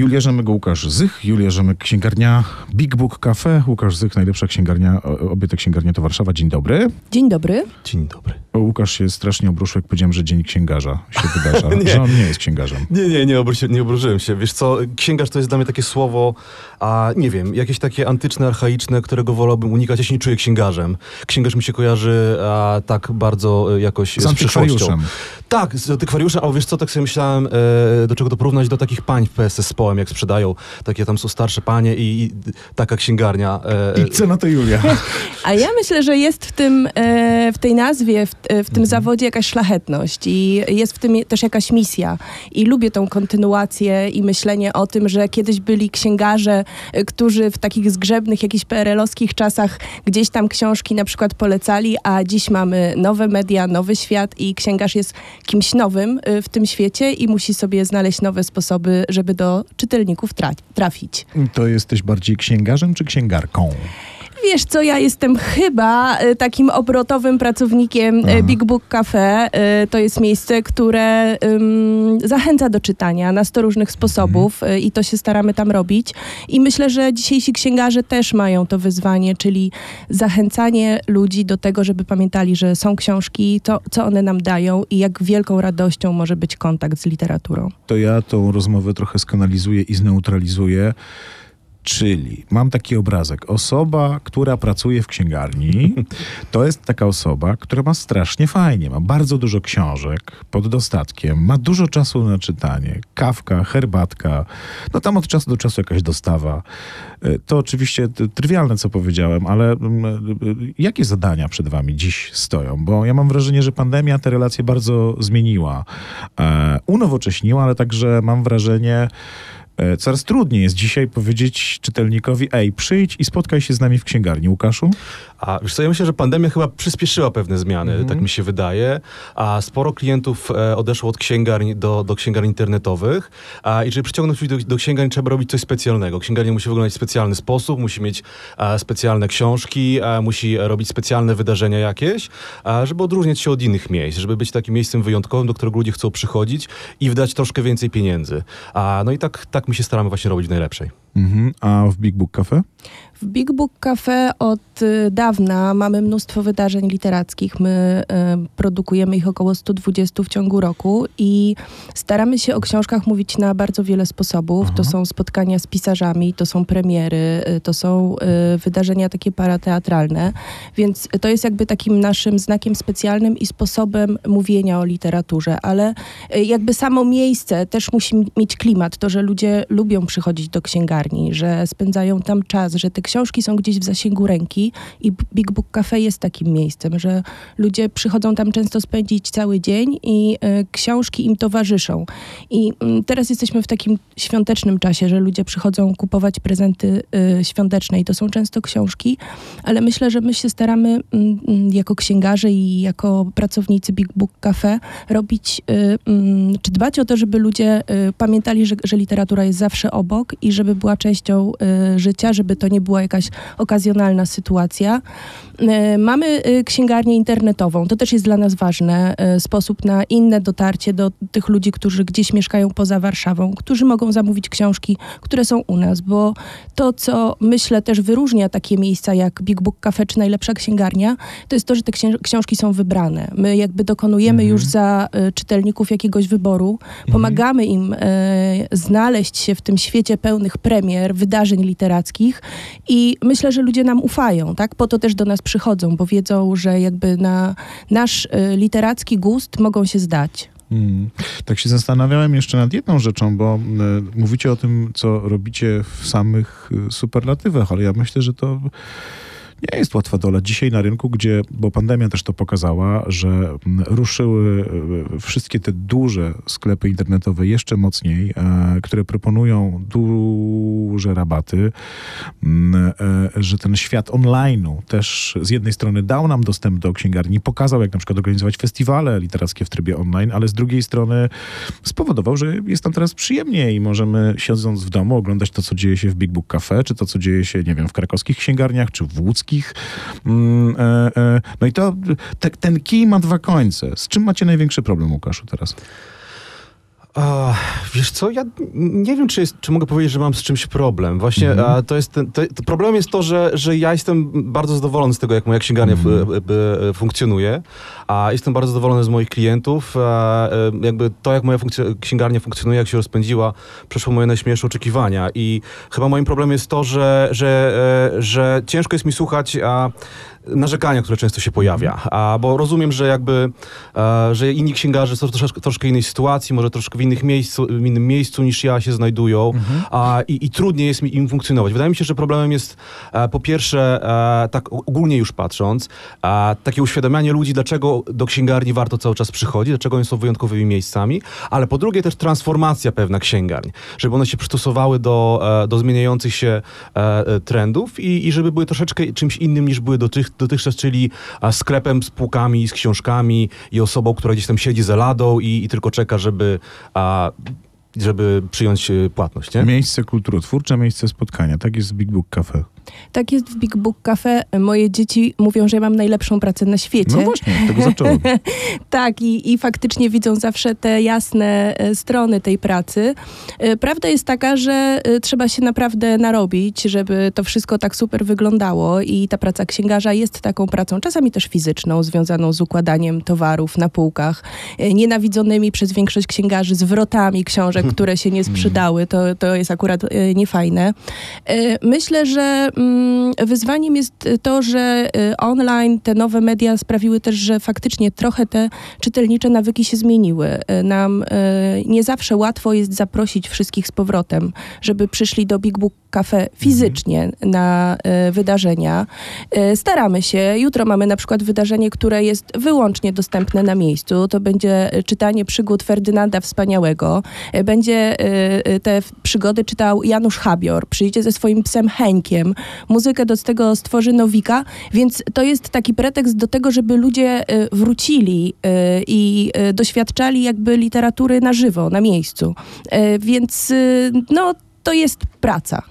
Julia Rzemek, Łukasz Zych, Julia Rzemek, księgarnia Big Book Cafe, Łukasz Zych, najlepsza księgarnia, obie te księgarnie to Warszawa. Dzień dobry. Dzień dobry. Dzień dobry. O, Łukasz się strasznie obruszył, jak powiedziałem, że dzień księgarza się wydarza, Nie. że on nie jest księgarzem. Nie, nie, nie, obróci, nie obróżyłem się. Wiesz co, księgarz to jest dla mnie takie słowo, a nie wiem, jakieś takie antyczne, archaiczne, którego wolałbym unikać. Ja się nie czuję księgarzem. Księgarz mi się kojarzy a, tak bardzo e, jakoś Z z, przyszłością. antykwariuszem. Tak, z antykwariuszem, ale wiesz co, tak sobie myślałem, e, do czego to porównać, do takich pań w PSS z połem, jak sprzedają. Takie tam są starsze panie i, i taka księgarnia. E, I co na to Julia? A ja myślę, że jest w tym, e, w tej nazwie, w, e, w tym Mhm. zawodzie jakaś szlachetność i jest w tym też jakaś misja. I lubię tą kontynuację i myślenie o tym, że kiedyś byli księgarze, e, którzy w takich zgrzebnych, jakichś PRL-owskich czasach gdzieś tam książki na przykład polecali, a dziś mamy nowe media, nowy świat i księgarz jest kimś nowym e, w tym świecie i musi sobie znaleźć nowe sposoby, żeby do czytelników tra- trafić. To jesteś bardziej księgarzem czy księgarką? Wiesz co, ja jestem chyba e, takim obrotowym pracownikiem e, Aha. Big Book Cafe. E, To jest miejsce, które ym, zachęca do czytania na 100 różnych sposobów e, i to się staramy tam robić. I myślę, że dzisiejsi księgarze też mają to wyzwanie, czyli zachęcanie ludzi do tego, żeby pamiętali, że są książki, to co one nam dają i jak wielką radością może być kontakt z literaturą. To ja tą rozmowę trochę skanalizuję i zneutralizuję. Czyli mam taki obrazek. Osoba, która pracuje w księgarni, to jest taka osoba, która ma strasznie fajnie, ma bardzo dużo książek pod dostatkiem, ma dużo czasu na czytanie, kawka, herbatka, no tam od czasu do czasu jakaś dostawa. Y, To oczywiście trywialne, co powiedziałem, ale mm, y, jakie zadania przed wami dziś stoją? Bo ja mam wrażenie, że pandemia te relacje bardzo zmieniła, e, unowocześniła, ale także mam wrażenie, E, Coraz trudniej jest dzisiaj powiedzieć czytelnikowi, ej, przyjdź i spotkaj się z nami w księgarni. Łukaszu? A wiesz co, ja myślę, że pandemia chyba przyspieszyła pewne zmiany, Mhm. tak mi się wydaje, a sporo klientów e, odeszło od księgarni do, do księgarni internetowych, a i żeby przyciągnąć ludzi do, do księgarni trzeba robić coś specjalnego. Księgarnia musi wyglądać w specjalny sposób, musi mieć e, specjalne książki, e, musi robić specjalne wydarzenia jakieś, a, żeby odróżniać się od innych miejsc, żeby być takim miejscem wyjątkowym, do którego ludzie chcą przychodzić i wydać troszkę więcej pieniędzy. A, no i tak, tak my się staramy właśnie robić najlepszej. Mhm. A w Big Book Cafe? W Big Book Cafe od y, dawna mamy mnóstwo wydarzeń literackich. My y, produkujemy ich około 120 w ciągu roku i staramy się o książkach mówić na bardzo wiele sposobów. To są spotkania z pisarzami, to są premiery, y, to są y, wydarzenia takie parateatralne, więc to jest jakby takim naszym znakiem specjalnym i sposobem mówienia o literaturze, ale y, jakby samo miejsce też musi mieć klimat, to, że ludzie lubią przychodzić do księgarni, że spędzają tam czas, że te książki są gdzieś w zasięgu ręki i Big Book Cafe jest takim miejscem, że ludzie przychodzą tam często spędzić cały dzień i y, książki im towarzyszą. I mm, teraz jesteśmy w takim świątecznym czasie, że ludzie przychodzą kupować prezenty y, świąteczne i to są często książki, ale myślę, że my się staramy mm, mm, jako księgarze i jako pracownicy Big Book Cafe robić, y, mm, czy dbać o to, żeby ludzie y, pamiętali, że, że literatura jest zawsze obok i żeby była częścią y, życia, żeby to nie była jakaś okazjonalna sytuacja. Y, Mamy y, księgarnię internetową, to też jest dla nas ważne, sposób na inne dotarcie do tych ludzi, którzy gdzieś mieszkają poza Warszawą, którzy mogą zamówić książki, które są u nas, bo to, co myślę też wyróżnia takie miejsca jak Big Book Cafe czy Najlepsza Księgarnia, to jest to, że te książki są wybrane. My jakby dokonujemy już za czytelników jakiegoś wyboru, pomagamy im y, znaleźć się w tym świecie pełnych premier, wydarzeń literackich i myślę, że ludzie nam ufają, tak? Po to też do nas przychodzą, bo wiedzą, że jakby na nasz y, literacki gust mogą się zdać. Mm. Tak się zastanawiałem jeszcze nad jedną rzeczą, bo y, mówicie o tym, co robicie w samych y, superlatywach, ale ja myślę, że to nie jest łatwa dola. Dzisiaj na rynku, gdzie, bo pandemia też to pokazała, że mm, ruszyły y, wszystkie te duże sklepy internetowe jeszcze mocniej, e, które proponują duże rabaty, mm, e, że ten świat online'u też z jednej strony dał nam dostęp do księgarni, pokazał jak na przykład organizować festiwale literackie w trybie online, ale z drugiej strony spowodował, że jest nam teraz przyjemniej i możemy siedząc w domu oglądać to, co dzieje się w Big Book Cafe, czy to, co dzieje się, nie wiem, w krakowskich księgarniach, czy w łódzkich. Mm, e, e, No i to, te, ten kij ma dwa końce. Z czym macie największy problem, Łukaszu, teraz? A, wiesz co, ja nie wiem, czy, jest, czy mogę powiedzieć, że mam z czymś problem. Właśnie a, to jest, ten- to, problem jest to, że, że ja jestem bardzo zadowolony z tego, jak moja księgarnia f- e, funkcjonuje, a jestem bardzo zadowolony z moich klientów. A, e, jakby to, jak moja księgarnia funkcjonuje, jak się rozpędziła, przeszło moje najśmielsze oczekiwania i chyba moim problemem jest to, że, że, że ciężko jest mi słuchać a, narzekania, które często się pojawia, a, bo rozumiem, że jakby, e, że inni księgarze są w troszeczkę, troszkę innej sytuacji, może troszkę w, innych miejscu, w innym miejscu niż ja się znajdują a, i, i trudniej jest mi im funkcjonować. Wydaje mi się, że problemem jest e, po pierwsze, e, tak ogólnie już patrząc, takie uświadamianie ludzi, dlaczego do księgarni warto cały czas przychodzić, dlaczego one są wyjątkowymi miejscami, ale po drugie też transformacja pewna księgarni, żeby one się przystosowały do, do zmieniających się trendów i, i żeby były troszeczkę czymś innym niż były dotych, dotychczas, czyli sklepem z półkami, z książkami i osobą, która gdzieś tam siedzi za ladą i, i tylko czeka, żeby, a, żeby przyjąć e, płatność, nie? Miejsce kulturotwórcze, miejsce spotkania. Tak jest Big Book Cafe. Tak jest w Big Book Cafe. Moje dzieci mówią, że ja mam najlepszą pracę na świecie. No właśnie, tego zacząłem. Tak, i, i faktycznie widzą zawsze te jasne e, strony tej pracy. E, Prawda jest taka, że e, trzeba się naprawdę narobić, żeby to wszystko tak super wyglądało i ta praca księgarza jest taką pracą, czasami też fizyczną, związaną z układaniem towarów na półkach, nienawidzonymi przez większość księgarzy zwrotami książek, które się nie sprzedały. To, to jest akurat niefajne. Myślę, że wyzwaniem jest to, że e, online, te nowe media sprawiły też, że faktycznie trochę te czytelnicze nawyki się zmieniły. E, Nam e, nie zawsze łatwo jest zaprosić wszystkich z powrotem, żeby przyszli do Big Book Cafe fizycznie na e, wydarzenia. E, Staramy się. Jutro mamy na przykład wydarzenie, które jest wyłącznie dostępne na miejscu. To będzie e, czytanie przygód Ferdynanda Wspaniałego. E, Będzie e, e, te przygody czytał Janusz Habior. Przyjdzie ze swoim psem Henkiem. Muzykę do tego stworzy Nowika, więc to jest taki pretekst do tego, żeby ludzie e, wrócili e, i e, doświadczali jakby literatury na żywo, na miejscu. Więc no, to jest praca.